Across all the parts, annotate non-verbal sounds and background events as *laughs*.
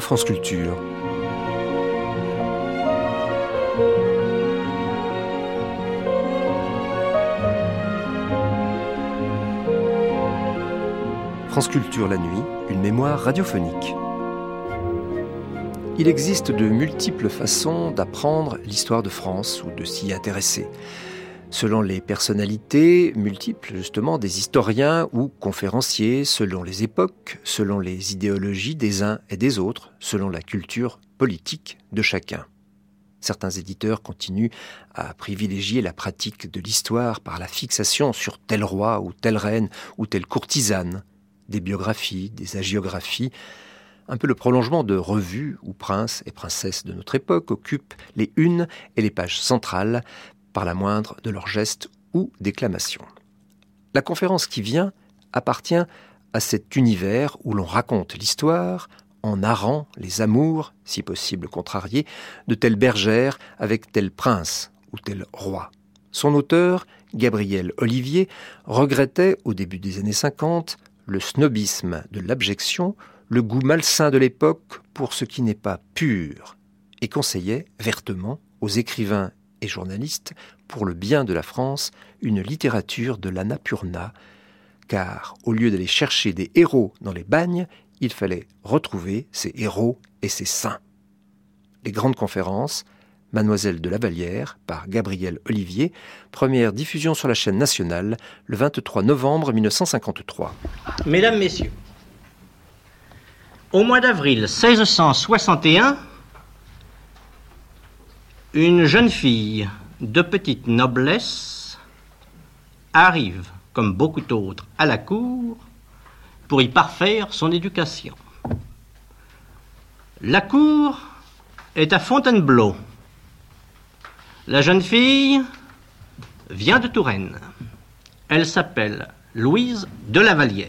France Culture. France Culture la nuit, une mémoire radiophonique. Il existe de multiples façons d'apprendre l'histoire de France ou de s'y intéresser. Selon les personnalités multiples, justement, des historiens ou conférenciers, selon les époques, selon les idéologies des uns et des autres, selon la culture politique de chacun. Certains éditeurs continuent à privilégier la pratique de l'histoire par la fixation sur tel roi ou telle reine ou telle courtisane, des biographies, des hagiographies, un peu le prolongement de revues où princes et princesses de notre époque occupent les unes et les pages centrales par la moindre de leurs gestes ou déclamations. La conférence qui vient appartient à cet univers où l'on raconte l'histoire en narrant les amours, si possible contrariés, de telle bergère avec tel prince ou tel roi. Son auteur, Gabriel Olivier, regrettait au début des années 50 le snobisme de l'abjection, le goût malsain de l'époque pour ce qui n'est pas pur, et conseillait vertement aux écrivains et journalistes pour le bien de la France une littérature de l'anapurna, car au lieu d'aller chercher des héros dans les bagnes, il fallait retrouver ces héros et ces saints. Les grandes conférences, Mademoiselle de la Vallière par Gabriel Olivier, première diffusion sur la chaîne nationale le 23 novembre 1953. Mesdames, Messieurs, au mois d'avril 1661, une jeune fille de petite noblesse arrive, comme beaucoup d'autres, à la cour pour y parfaire son éducation. La cour est à Fontainebleau. La jeune fille vient de Touraine. Elle s'appelle Louise de la Vallière.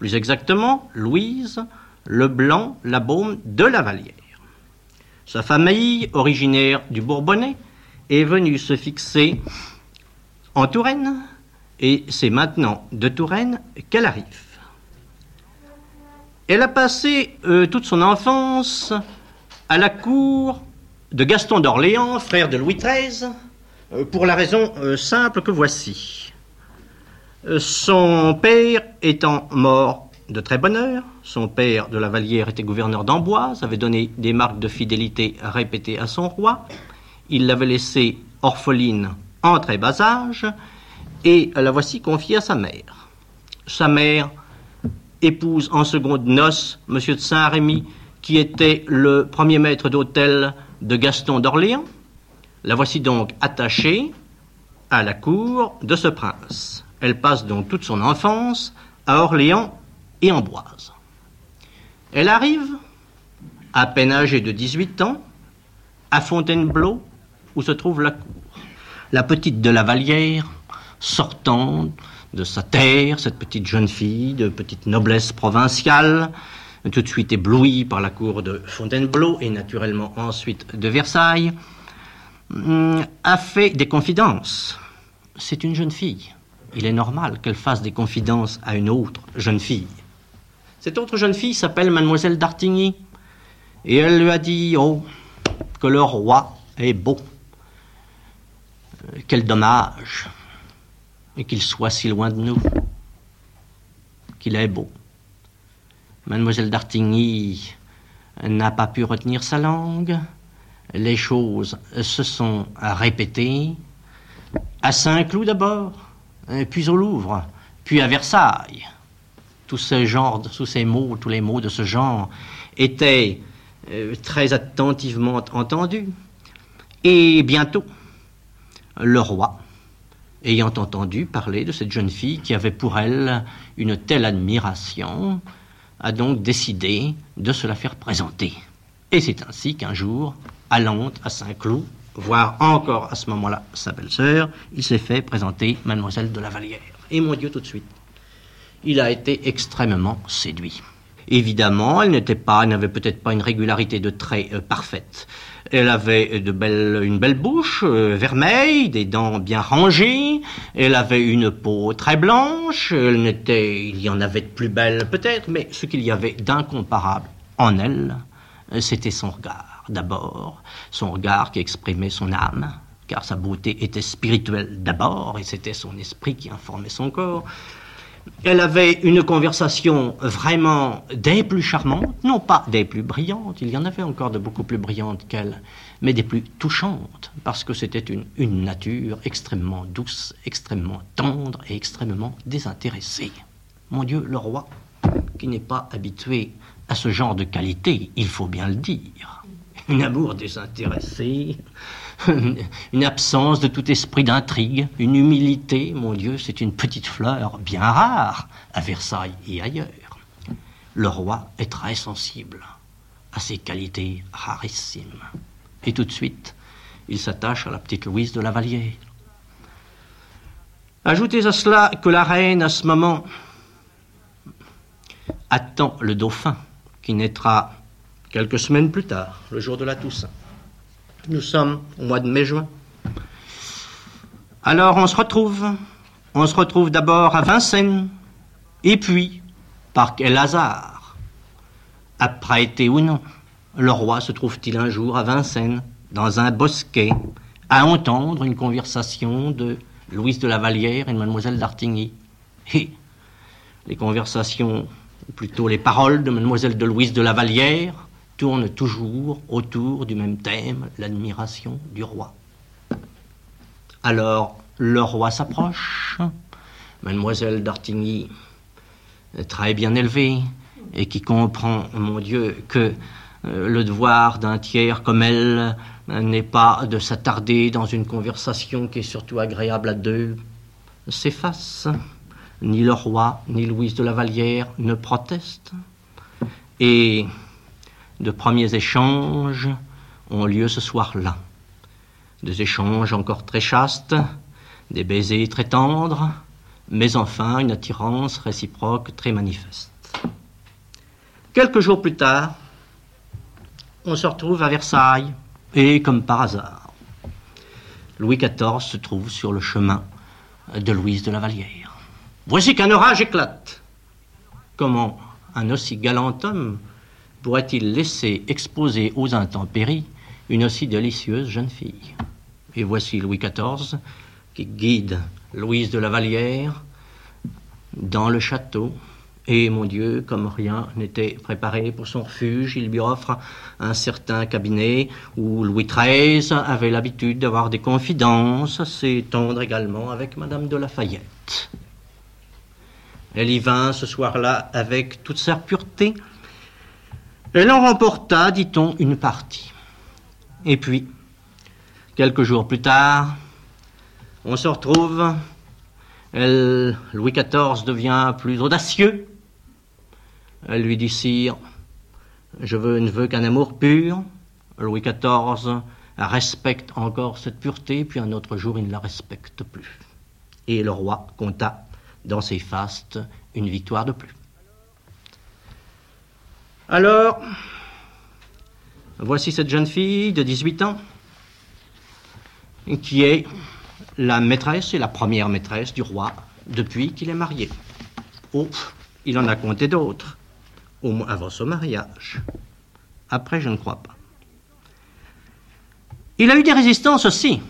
Plus exactement, Louise Leblanc Labaume de la Vallière. Sa famille, originaire du Bourbonnais, est venue se fixer en Touraine et c'est maintenant de Touraine qu'elle arrive. Elle a passé euh, toute son enfance à la cour de Gaston d'Orléans, frère de Louis XIII, euh, pour la raison euh, simple que voici. son père étant mort de très bonne heure, son père de la Vallière était gouverneur d'Amboise, avait donné des marques de fidélité répétées à son roi. Il l'avait laissée orpheline en très bas âge et la voici confiée à sa mère. Sa mère épouse en seconde noce M. de Saint-Rémy, qui était le premier maître d'hôtel de Gaston d'Orléans. La voici donc attachée à la cour de ce prince. Elle passe donc toute son enfance à Orléans et Amboise. Elle arrive, à peine âgée de 18 ans, à Fontainebleau, où se trouve la cour. La petite de la Vallière, sortant de sa terre, cette petite jeune fille de petite noblesse provinciale, tout de suite éblouie par la cour de Fontainebleau et naturellement ensuite de Versailles, hum, a fait des confidences. C'est une jeune fille. Il est normal qu'elle fasse des confidences à une autre jeune fille. Cette autre jeune fille s'appelle Mademoiselle d'Artigny. Et elle lui a dit, oh, que le roi est beau. Euh, quel dommage. Et qu'il soit si loin de nous. Qu'il est beau. Mademoiselle d'Artigny n'a pas pu retenir sa langue. Les choses se sont répétées. À Saint-Cloud d'abord, puis au Louvre, puis à Versailles tous ces mots, tous les mots de ce genre étaient euh, très attentivement entendus. Et bientôt, le roi, ayant entendu parler de cette jeune fille qui avait pour elle une telle admiration, a donc décidé de se la faire présenter. Et c'est ainsi qu'un jour, allant à Saint-Cloud, voir encore à ce moment-là sa belle-sœur, il s'est fait présenter mademoiselle de la Vallière. Et mon Dieu, tout de suite, il a été extrêmement séduit. Évidemment, elle n'était pas, n'avait peut-être pas une régularité de traits euh, parfaite. Elle avait de belles, une belle bouche euh, vermeille, des dents bien rangées. Elle avait une peau très blanche. Elle n'était, il y en avait de plus belles peut-être, mais ce qu'il y avait d'incomparable en elle, c'était son regard. D'abord, son regard qui exprimait son âme, car sa beauté était spirituelle d'abord, et c'était son esprit qui informait son corps. Elle avait une conversation vraiment des plus charmantes, non pas des plus brillantes, il y en avait encore de beaucoup plus brillantes qu'elle, mais des plus touchantes, parce que c'était une, une nature extrêmement douce, extrêmement tendre et extrêmement désintéressée. Mon Dieu, le roi, qui n'est pas habitué à ce genre de qualité, il faut bien le dire. Un amour désintéressé, *laughs* une absence de tout esprit d'intrigue, une humilité, mon Dieu, c'est une petite fleur bien rare à Versailles et ailleurs. Le roi est très sensible à ces qualités rarissimes. Et tout de suite, il s'attache à la petite Louise de la Vallière. Ajoutez à cela que la reine, à ce moment, attend le dauphin, qui naîtra quelques semaines plus tard, le jour de la Toussaint. Nous sommes au mois de mai-juin. Alors on se retrouve. On se retrouve d'abord à Vincennes, et puis, par quel hasard, après été ou non, le roi se trouve-t-il un jour à Vincennes, dans un bosquet, à entendre une conversation de Louise de la Vallière et de mademoiselle d'Artigny. Les conversations, ou plutôt les paroles de mademoiselle de Louise de la Vallière, tourne toujours autour du même thème, l'admiration du roi. Alors, le roi s'approche. Mademoiselle d'Artigny, très bien élevée, et qui comprend, mon Dieu, que euh, le devoir d'un tiers comme elle n'est pas de s'attarder dans une conversation qui est surtout agréable à deux, s'efface. Ni le roi, ni Louise de la Vallière ne protestent. Et de premiers échanges ont lieu ce soir-là. Des échanges encore très chastes, des baisers très tendres, mais enfin une attirance réciproque très manifeste. Quelques jours plus tard, on se retrouve à Versailles, et comme par hasard, Louis XIV se trouve sur le chemin de Louise de la Vallière. Voici qu'un orage éclate. Comment un aussi galant homme pourrait-il laisser exposer aux intempéries une aussi délicieuse jeune fille? Et voici Louis XIV qui guide Louise de la Vallière dans le château. Et mon Dieu, comme rien n'était préparé pour son refuge, il lui offre un certain cabinet où Louis XIII avait l'habitude d'avoir des confidences assez tendres également avec Madame de Lafayette. Elle y vint ce soir-là avec toute sa pureté, elle en remporta, dit-on, une partie. Et puis, quelques jours plus tard, on se retrouve. Louis XIV devient plus audacieux. Elle lui dit Sire, je ne veux qu'un amour pur. Louis XIV respecte encore cette pureté, puis un autre jour il ne la respecte plus. Et le roi compta dans ses fastes une victoire de plus. Alors, voici cette jeune fille de 18 ans qui est la maîtresse et la première maîtresse du roi depuis qu'il est marié. Oh, il en a compté d'autres, au moins avant son mariage. Après, je ne crois pas. Il a eu des résistances aussi.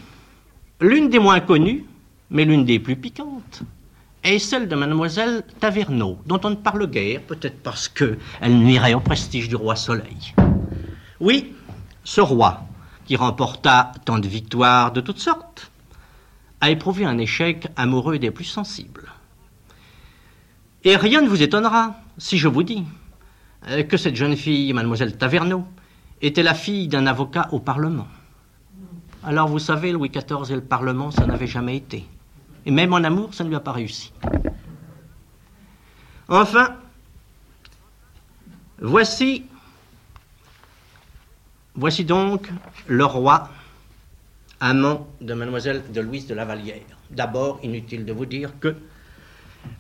L'une des moins connues, mais l'une des plus piquantes, est celle de mademoiselle Taverneau, dont on ne parle guère, peut-être parce qu'elle nuirait au prestige du roi Soleil. Oui, ce roi, qui remporta tant de victoires de toutes sortes, a éprouvé un échec amoureux des plus sensibles. Et rien ne vous étonnera si je vous dis euh, que cette jeune fille, mademoiselle Taverneau, était la fille d'un avocat au Parlement. Alors vous savez, Louis XIV et le Parlement, ça n'avait jamais été. Et même en amour, ça ne lui a pas réussi. Enfin, voici, voici donc le roi, amant de mademoiselle de Louise de la Vallière. D'abord, inutile de vous dire que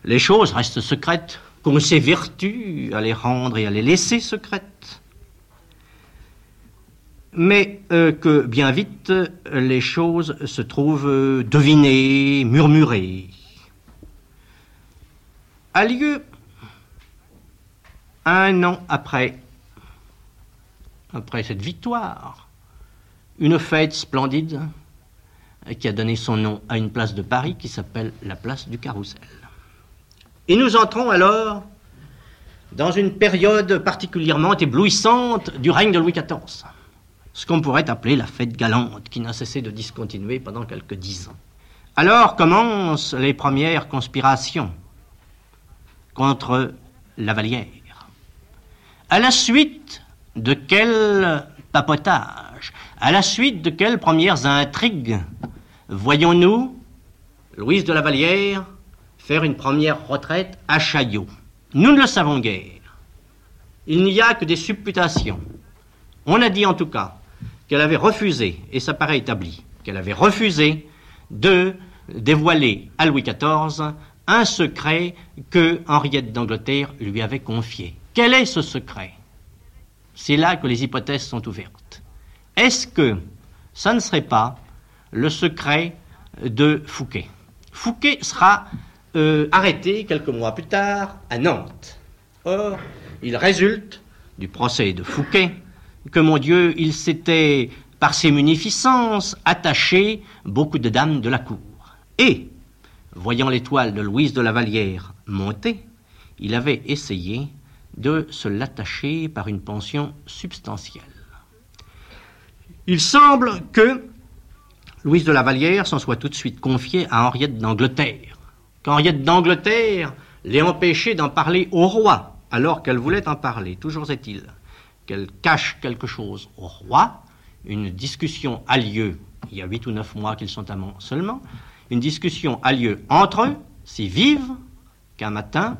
les choses restent secrètes, qu'on s'évertue à les rendre et à les laisser secrètes mais euh, que bien vite les choses se trouvent devinées, murmurées. A lieu un an après après cette victoire, une fête splendide qui a donné son nom à une place de Paris qui s'appelle la place du Carrousel. Et nous entrons alors dans une période particulièrement éblouissante du règne de Louis XIV, ce qu'on pourrait appeler la fête galante qui n'a cessé de discontinuer pendant quelques dix ans. Alors commencent les premières conspirations contre la Vallière. À la suite de quel papotage, à la suite de quelles premières intrigues voyons-nous Louise de la Vallière faire une première retraite à Chaillot? Nous ne le savons guère. Il n'y a que des supputations. On a dit en tout cas qu'elle avait refusé, et ça paraît établi, qu'elle avait refusé de dévoiler à Louis XIV un secret que Henriette d'Angleterre lui avait confié. Quel est ce secret? C'est là que les hypothèses sont ouvertes. Est-ce que ça ne serait pas le secret de Fouquet? Fouquet sera euh, arrêté quelques mois plus tard à Nantes. Or, il résulte du procès de Fouquet que, mon Dieu, il s'était, par ses munificences, attaché beaucoup de dames de la cour. Et, voyant l'étoile de Louise de la Vallière monter, il avait essayé de se l'attacher par une pension substantielle. Il semble que Louise de la Vallière s'en soit tout de suite confiée à Henriette d'Angleterre, qu'Henriette d'Angleterre l'ait empêchée d'en parler au roi, alors qu'elle voulait en parler. Toujours est-il qu'elle cache quelque chose au roi. Une discussion a lieu, il y a huit ou neuf mois qu'ils sont amants seulement, une discussion a lieu entre eux, si vive, qu'un matin,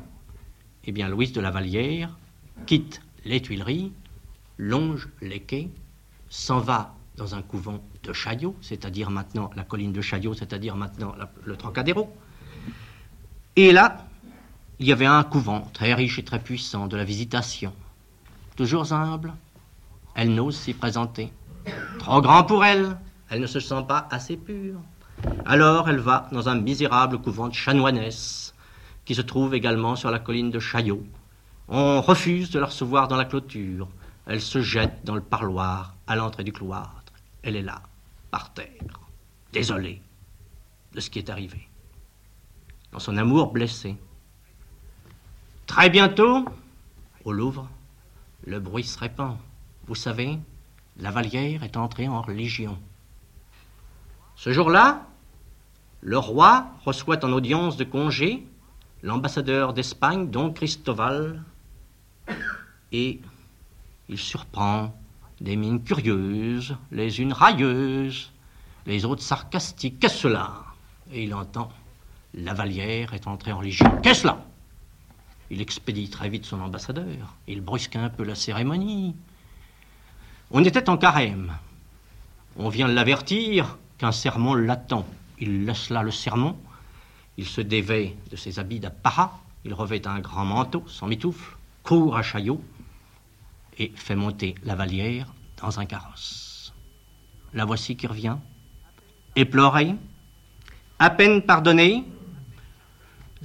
eh bien, Louise de la Vallière quitte les Tuileries, longe les quais, s'en va dans un couvent de Chaillot, c'est-à-dire maintenant la colline de Chaillot, c'est-à-dire maintenant le Trocadéro. Et là, il y avait un couvent très riche et très puissant de la visitation. Toujours humble, elle n'ose s'y présenter. Trop grand pour elle, elle ne se sent pas assez pure. Alors elle va dans un misérable couvent de chanoinesses qui se trouve également sur la colline de Chaillot. On refuse de la recevoir dans la clôture. Elle se jette dans le parloir à l'entrée du cloître. Elle est là, par terre, désolée de ce qui est arrivé, dans son amour blessé. Très bientôt, au Louvre, le bruit se répand. Vous savez, la Vallière est entrée en religion. Ce jour-là, le roi reçoit en audience de congé l'ambassadeur d'Espagne, don Cristoval, et il surprend des mines curieuses, les unes railleuses, les autres sarcastiques. Qu'est-ce cela? Et il entend La Vallière est entrée en religion. Qu'est-ce cela? Il expédie très vite son ambassadeur. Il brusque un peu la cérémonie. On était en carême. On vient l'avertir qu'un sermon l'attend. Il laisse là le sermon. Il se dévait de ses habits d'apparat. Il revêt un grand manteau, sans mitoufle, court à Chaillot et fait monter la Vallière dans un carrosse. La voici qui revient, éplorée, à peine pardonnée.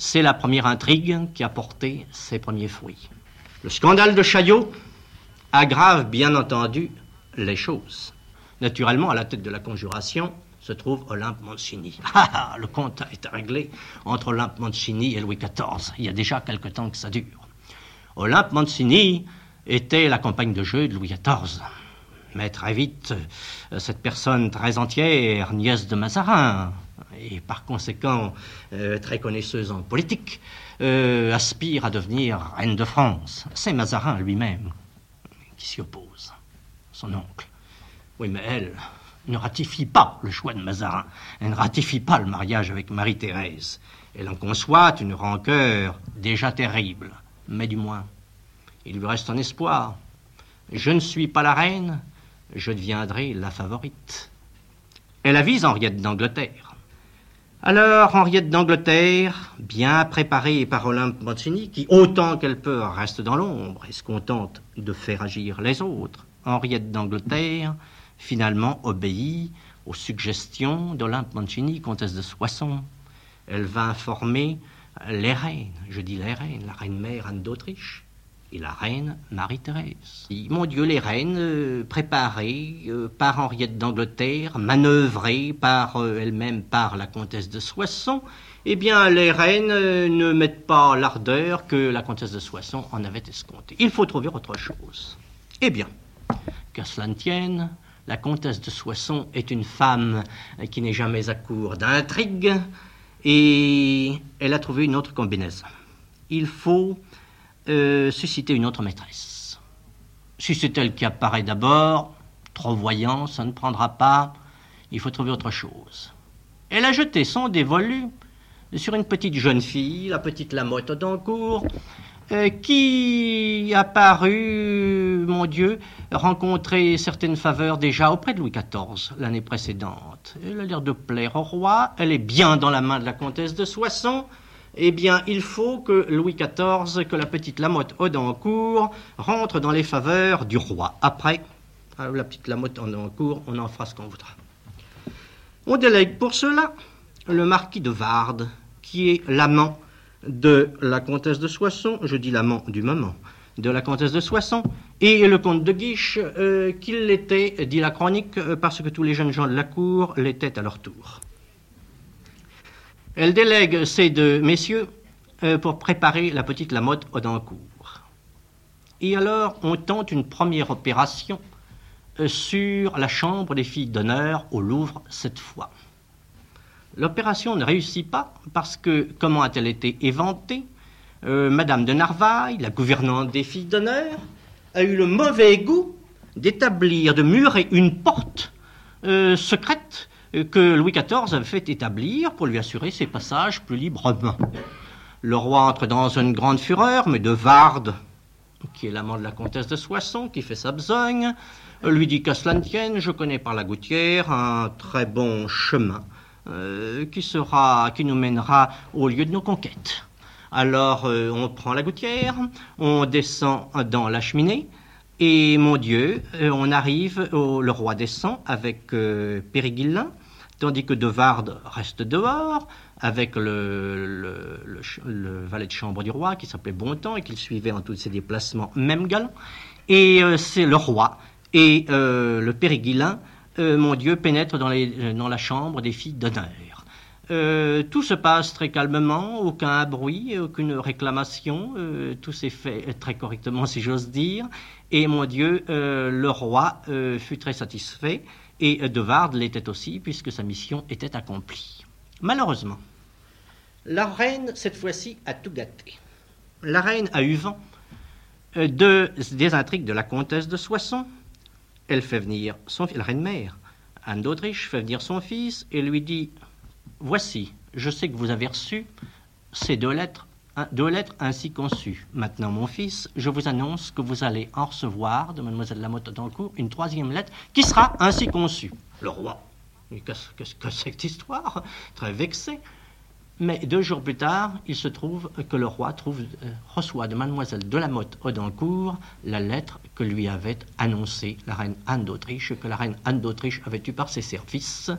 C'est la première intrigue qui a porté ses premiers fruits. Le scandale de Chaillot aggrave bien entendu les choses. Naturellement, à la tête de la conjuration se trouve Olympe Mancini. *laughs* Ah, ah, le compte été réglé entre Olympe Mancini et Louis XIV. Il y a déjà quelque temps que ça dure. Olympe Mancini était la compagne de jeu de Louis XIV. Mais très vite, euh, cette personne très entière, nièce de Mazarin, et par conséquent euh, très connaisseuse en politique, euh, aspire à devenir reine de France. C'est Mazarin lui-même qui s'y oppose, son oncle. Oui, mais elle ne ratifie pas le choix de Mazarin. Elle ne ratifie pas le mariage avec Marie-Thérèse. Elle en conçoit une rancœur déjà terrible. Mais du moins, il lui reste un espoir. Je ne suis pas la reine, je deviendrai la favorite. Elle avise Henriette d'Angleterre. Alors, Henriette d'Angleterre, bien préparée par Olympe Mancini, qui, autant qu'elle peut, reste dans l'ombre et se contente de faire agir les autres, Henriette d'Angleterre, finalement, obéit aux suggestions d'Olympe Mancini, comtesse de Soissons. Elle va informer les reines, je dis les reines, la reine mère Anne d'Autriche, et la reine Marie-Thérèse. Mon Dieu, les reines euh, préparées euh, par Henriette d'Angleterre, manœuvrées par euh, elle-même par la comtesse de Soissons, eh bien, les reines ne mettent pas l'ardeur que la comtesse de Soissons en avait escompté. Il faut trouver autre chose. Eh bien, que cela ne tienne, la comtesse de Soissons est une femme qui n'est jamais à court d'intrigue et elle a trouvé une autre combinaison. Il faut euh, susciter une autre maîtresse. Si c'est elle qui apparaît d'abord, trop voyant, ça ne prendra pas. Il faut trouver autre chose. Elle a jeté son dévolu sur une petite jeune fille, la petite Lamotte d'Ancourt, euh, qui a paru, mon Dieu, rencontrer certaines faveurs déjà auprès de Louis XIV l'année précédente. Elle a l'air de plaire au roi, elle est bien dans la main de la comtesse de Soissons, eh bien, il faut que Louis XIV, que la petite Lamotte Audencourt rentre dans les faveurs du roi. Après, euh, la petite Lamotte Audencourt, on en fera ce qu'on voudra. On délègue pour cela le marquis de Vardes, qui est l'amant de la comtesse de Soissons, je dis l'amant du moment, de la comtesse de Soissons, et le comte de Guiche, euh, qu'il l'était, dit la chronique, euh, parce que tous les jeunes gens de la cour l'étaient à leur tour. Elle délègue ces deux messieurs euh, pour préparer la petite Lamotte Audencourt. Et alors, on tente une première opération euh, sur la chambre des filles d'honneur au Louvre cette fois. L'opération ne réussit pas parce que, comment a-t-elle été éventée euh, Madame de Narvaille, la gouvernante des filles d'honneur, a eu le mauvais goût d'établir, de murer une porte secrète que Louis XIV avait fait établir pour lui assurer ses passages plus librement. Le roi entre dans une grande fureur, mais de Varde, qui est l'amant de la comtesse de Soissons, qui fait sa besogne, lui dit qu'à cela ne tienne, je connais par la gouttière un très bon chemin euh, qui sera, qui nous mènera au lieu de nos conquêtes. Alors euh, on prend la gouttière, on descend dans la cheminée, et mon Dieu, euh, on arrive, le roi descend avec euh, tandis que De Varde reste dehors avec le, valet de chambre du roi qui s'appelait Bontemps et qu'il suivait en tous ses déplacements, même galant. Et euh, c'est le roi et le Périguillin, mon Dieu, pénètrent dans, dans la chambre des filles d'honneur. Euh, tout se passe très calmement, aucun bruit, aucune réclamation, euh, tout s'est fait très correctement *laughs* si j'ose dire. Et mon Dieu, euh, le roi fut très satisfait et De Varde l'était aussi puisque sa mission était accomplie. Malheureusement, la reine, cette fois-ci, a tout gâté. La reine a eu vent de, des intrigues de la comtesse de Soissons. Elle fait venir son fils, la reine-mère, Anne d'Autriche, fait venir son fils et lui dit Voici, je sais que vous avez reçu ces deux lettres, deux lettres ainsi conçues. Maintenant, mon fils, je vous annonce que vous allez en recevoir de mademoiselle Lamotte d'Ancourt une troisième lettre qui sera ainsi conçue. Le roi, qu'est-ce que c'est que cette histoire? Très vexé. Mais deux jours plus tard, il se trouve que le roi euh, reçoit de mademoiselle de la Motte Audencourt la lettre que lui avait annoncée la reine Anne d'Autriche, que la reine Anne d'Autriche avait eue par ses services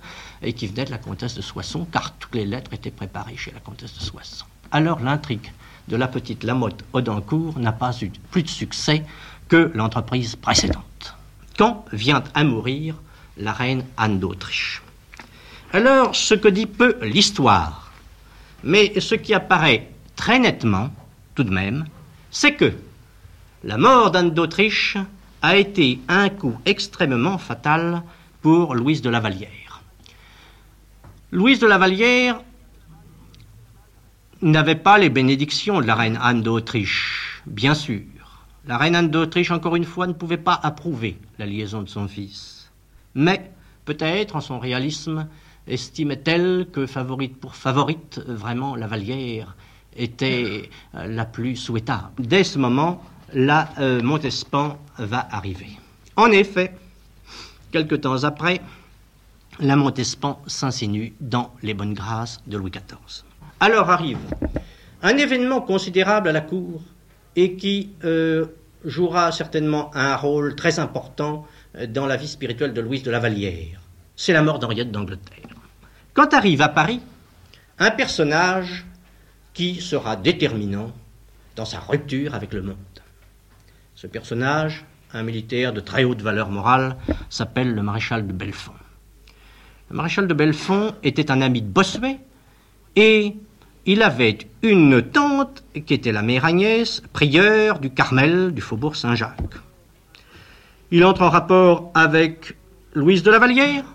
et qui venait de la comtesse de Soissons, car toutes les lettres étaient préparées chez la comtesse de Soissons. Alors l'intrigue de la petite Lamotte Audencourt n'a pas eu plus de succès que l'entreprise précédente. Quand vient à mourir la reine Anne d'Autriche? Alors, ce que dit peu l'histoire, mais ce qui apparaît très nettement, tout de même, c'est que la mort d'Anne d'Autriche a été un coup extrêmement fatal pour Louise de la Vallière. Louise de la Vallière n'avait pas les bénédictions de la reine Anne d'Autriche, bien sûr. La reine Anne d'Autriche, encore une fois, ne pouvait pas approuver la liaison de son fils. Mais, peut-être, en son réalisme, estimait-elle que favorite pour favorite, vraiment la Vallière était euh, la plus souhaitable? Dès ce moment, la euh, Montespan va arriver. En effet, quelque temps après, la Montespan s'insinue dans les bonnes grâces de Louis XIV. Alors arrive un événement considérable à la cour et qui euh, jouera certainement un rôle très important dans la vie spirituelle de Louise de la Vallière. C'est la mort d'Henriette d'Angleterre. Quand arrive à Paris un personnage qui sera déterminant dans sa rupture avec le monde. Ce personnage, un militaire de très haute valeur morale, s'appelle le maréchal de Belfond. Le maréchal de Belfond était un ami de Bossuet et il avait une tante qui était la mère Agnès, prieure du Carmel du faubourg Saint-Jacques. Il entre en rapport avec Louise de la Vallière,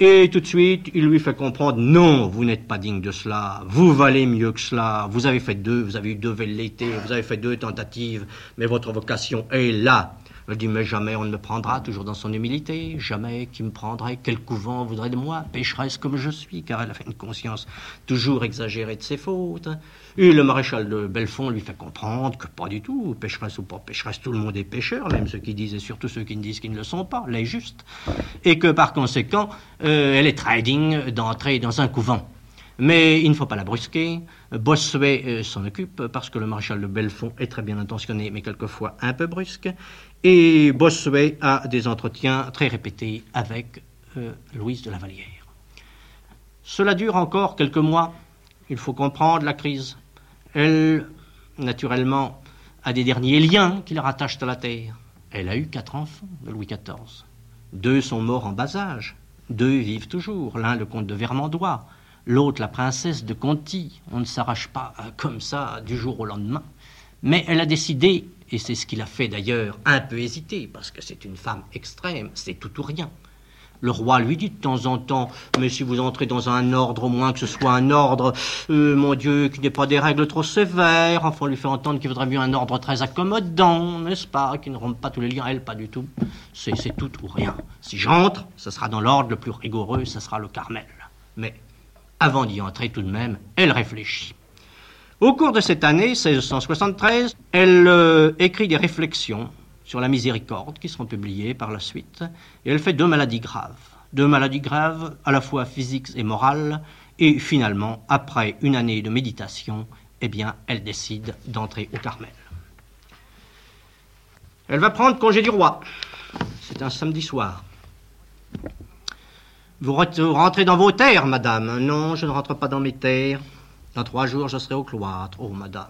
et tout de suite, il lui fait comprendre, non, vous n'êtes pas digne de cela, vous valez mieux que cela, vous avez fait deux, vous avez eu deux velléités, vous avez fait deux tentatives, mais votre vocation est là. Elle dit, mais jamais on ne me prendra, toujours dans son humilité, jamais qui me prendrait, quel couvent voudrait de moi, pécheresse comme je suis, car elle a fait une conscience toujours exagérée de ses fautes. Et le maréchal de Belfond lui fait comprendre que pas du tout, pécheresse ou pas pécheresse, tout le monde est pécheur, même ceux qui disent, et surtout ceux qui ne disent qu'ils ne le sont pas, les justes, et que par conséquent, euh, elle est très digne d'entrer dans un couvent. Mais il ne faut pas la brusquer. Bossuet euh, s'en occupe parce que le maréchal de Belfond est très bien intentionné, mais quelquefois un peu brusque. Et Bossuet a des entretiens très répétés avec euh, Louise de la Vallière. Cela dure encore quelques mois. Il faut comprendre la crise. Elle, naturellement, a des derniers liens qui la rattachent à la terre. Elle a eu quatre enfants de Louis XIV. Deux sont morts en bas âge. Deux vivent toujours. L'un, le comte de Vermandois, l'autre la princesse de Conti. On ne s'arrache pas euh, comme ça du jour au lendemain. Mais elle a décidé, et c'est ce qui l'a fait d'ailleurs un peu hésiter, parce que c'est une femme extrême, c'est tout ou rien. Le roi lui dit de temps en temps, mais si vous entrez dans un ordre, au moins que ce soit un ordre, euh, mon Dieu, qui n'ait pas des règles trop sévères, enfin on lui fait entendre qu'il vaudrait mieux un ordre très accommodant, n'est-ce pas, qui ne rompe pas tous les liens, elle pas du tout. C'est tout ou rien. Si j'entre, ce sera dans l'ordre le plus rigoureux, ce sera le Carmel. Mais avant d'y entrer tout de même, elle réfléchit. Au cours de cette année 1673, elle euh, écrit des réflexions sur la miséricorde qui seront publiées par la suite, et elle fait deux maladies graves. Deux maladies graves à la fois physiques et morales, et finalement, après une année de méditation, eh bien, elle décide d'entrer au Carmel. Elle va prendre congé du roi. C'est un samedi soir. Vous rentrez dans vos terres, madame. Non, je ne rentre pas dans mes terres. Dans trois jours, je serai au cloître. Oh, madame.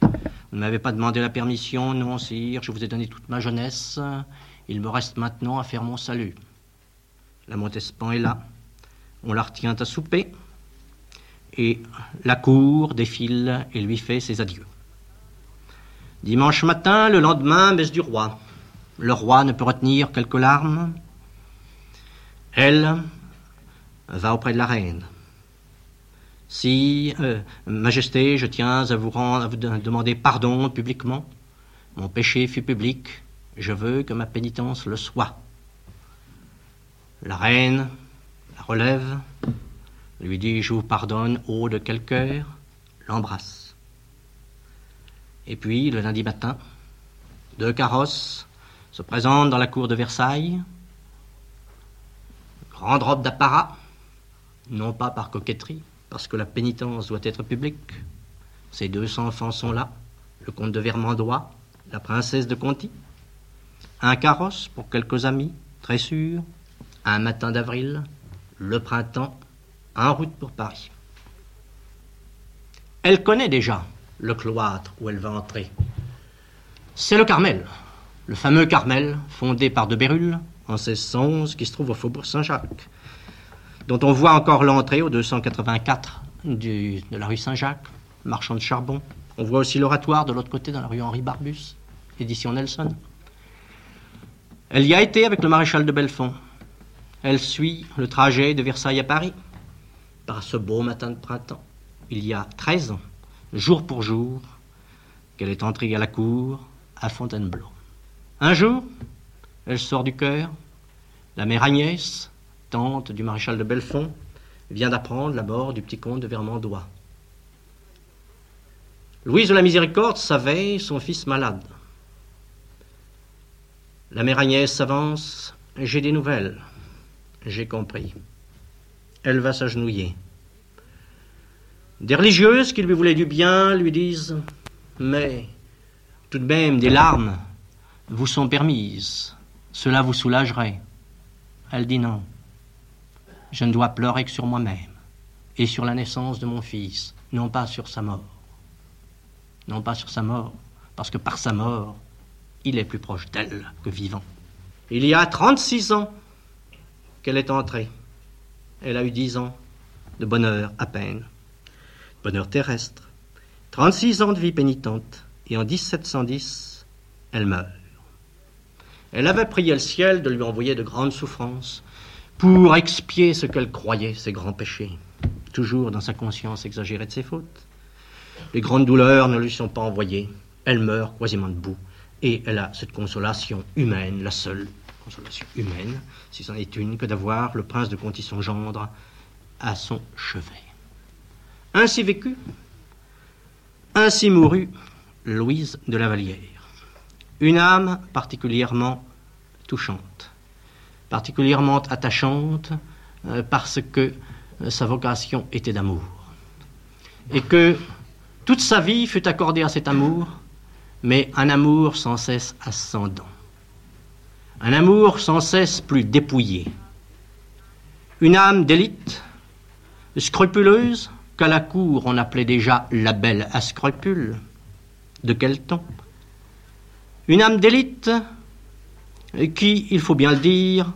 Vous ne m'avez pas demandé la permission, non, sire. Je vous ai donné toute ma jeunesse. Il me reste maintenant à faire mon salut. La Montespan est là. On la retient à souper. Et la cour défile et lui fait ses adieux. Dimanche matin, le lendemain, messe du roi. Le roi ne peut retenir quelques larmes. Elle, va auprès de la reine. Si, euh, Majesté, je tiens à vous, demander pardon publiquement. Mon péché fut public. Je veux que ma pénitence le soit. La reine la relève, lui dit Je vous pardonne, ô de quel cœur l'embrasse. Et puis, le lundi matin, deux carrosses se présentent dans la cour de Versailles. Grande robe d'apparat, non pas par coquetterie, parce que la pénitence doit être publique. Ces deux enfants sont là, le comte de Vermandois, la princesse de Conti. Un carrosse pour quelques amis, très sûr, un matin d'avril, le printemps, en route pour Paris. Elle connaît déjà le cloître où elle va entrer. C'est le Carmel, le fameux Carmel fondé par de Bérulle en 1611 qui se trouve au faubourg Saint-Jacques dont on voit encore l'entrée au 284 de la rue Saint-Jacques, marchand de charbon. On voit aussi l'oratoire de l'autre côté dans la rue Henri Barbus, édition Nelson. Elle y a été avec le maréchal de Belfond. Elle suit le trajet de Versailles à Paris par ce beau matin de printemps. Il y a 13 ans, jour pour jour, qu'elle est entrée à la cour à Fontainebleau. Un jour, elle sort du cœur. La mère Agnès, tante du maréchal de Belfond, vient d'apprendre la mort du petit comte de Vermandois. Louise de la Miséricorde savait son fils malade. La mère Agnès s'avance. J'ai des nouvelles. J'ai compris. Elle va s'agenouiller. Des religieuses qui lui voulaient du bien lui disent Mais tout de même, des larmes vous sont permises. Cela vous soulagerait. Elle dit non je ne dois pleurer que sur moi-même et sur la naissance de mon fils, non pas sur sa mort. Non pas sur sa mort, parce que par sa mort, il est plus proche d'elle que vivant. Il y a 36 ans qu'elle est entrée. Elle a eu 10 ans de bonheur à peine. Bonheur terrestre. 36 ans de vie pénitente. Et en 1710, elle meurt. Elle avait prié le ciel de lui envoyer de grandes souffrances pour expier ce qu'elle croyait ses grands péchés, toujours dans sa conscience exagérée de ses fautes. Les grandes douleurs ne lui sont pas envoyées. Elle meurt quasiment debout. Et elle a cette consolation humaine, la seule consolation humaine, si c'en est une, que d'avoir le prince de Conti son gendre à son chevet. Ainsi vécu, ainsi mourut Louise de la Vallière. Une âme particulièrement touchante, particulièrement attachante, euh, parce que euh, sa vocation était d'amour. Et que toute sa vie fut accordée à cet amour, mais un amour sans cesse ascendant. Un amour sans cesse plus dépouillé. Une âme d'élite, scrupuleuse, qu'à la cour on appelait déjà la belle à scrupules. De quel ton Une âme d'élite qui, il faut bien le dire,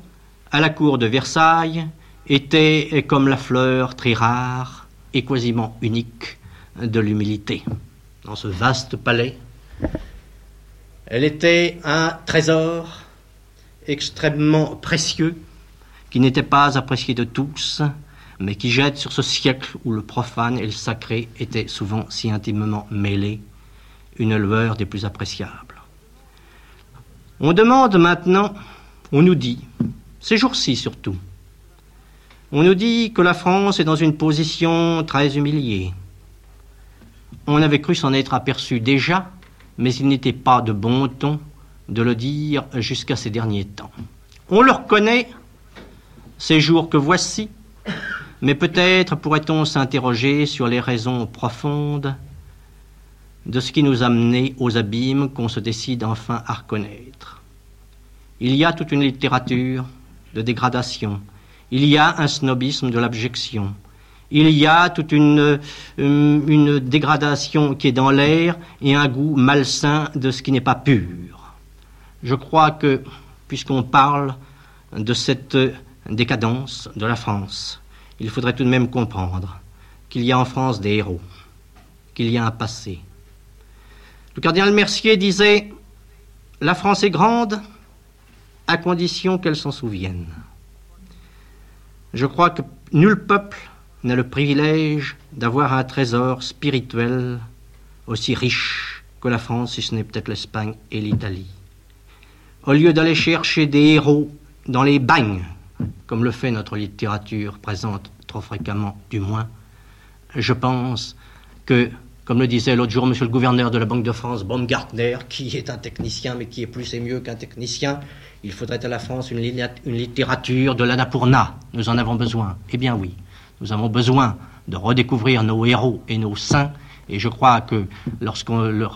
à la cour de Versailles, était comme la fleur très rare et quasiment unique de l'humilité. Dans ce vaste palais, elle était un trésor extrêmement précieux qui n'était pas apprécié de tous, mais qui jette sur ce siècle où le profane et le sacré étaient souvent si intimement mêlés une lueur des plus appréciables. On demande maintenant, on nous dit, ces jours-ci surtout, on nous dit que la France est dans une position très humiliée, on avait cru s'en être aperçu déjà, mais il n'était pas de bon ton de le dire jusqu'à ces derniers temps. On le reconnaît, ces jours que voici, mais peut-être pourrait-on s'interroger sur les raisons profondes de ce qui nous a menés aux abîmes qu'on se décide enfin à reconnaître. Il y a toute une littérature de dégradation, il y a un snobisme de l'abjection, il y a toute une, euh, une dégradation qui est dans l'air et un goût malsain de ce qui n'est pas pur. Je crois que, puisqu'on parle de cette décadence de la France, il faudrait tout de même comprendre qu'il y a en France des héros, qu'il y a un passé. Le cardinal Mercier disait La France est grande à condition qu'elle s'en souvienne. Je crois que nul peuple n'a le privilège d'avoir un trésor spirituel aussi riche que la France, si ce n'est peut-être l'Espagne et l'Italie. Au lieu d'aller chercher des héros dans les bagnes, comme le fait notre littérature présente trop fréquemment du moins, je pense que, comme le disait l'autre jour monsieur le gouverneur de la Banque de France, Baumgartner, qui est un technicien mais qui est plus et mieux qu'un technicien, il faudrait à la France une, littérature de l'Annapurna. Nous en avons besoin. Eh bien oui. Nous avons besoin de redécouvrir nos héros et nos saints. Et je crois que lorsque,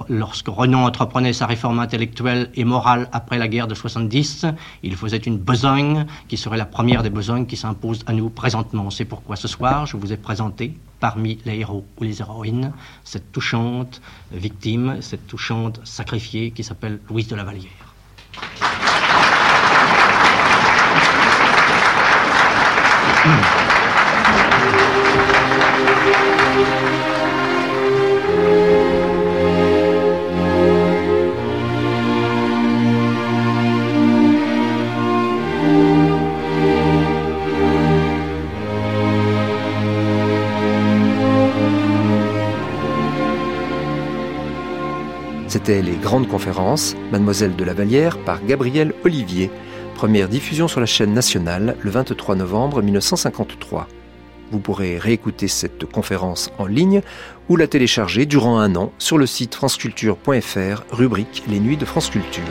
lorsque Renan entreprenait sa réforme intellectuelle et morale après la guerre de 70, il faisait une besogne qui serait la première des besognes qui s'impose à nous présentement. C'est pourquoi ce soir, je vous ai présenté, parmi les héros ou les héroïnes, cette touchante victime, cette touchante sacrifiée qui s'appelle Louise de la Vallière. *clears throat* C'était les grandes conférences, Mademoiselle de la Vallière par Gabriel Olivier. Première diffusion sur la chaîne nationale le 23 novembre 1953. Vous pourrez réécouter cette conférence en ligne ou la télécharger durant un an sur le site franceculture.fr, rubrique Les Nuits de France Culture.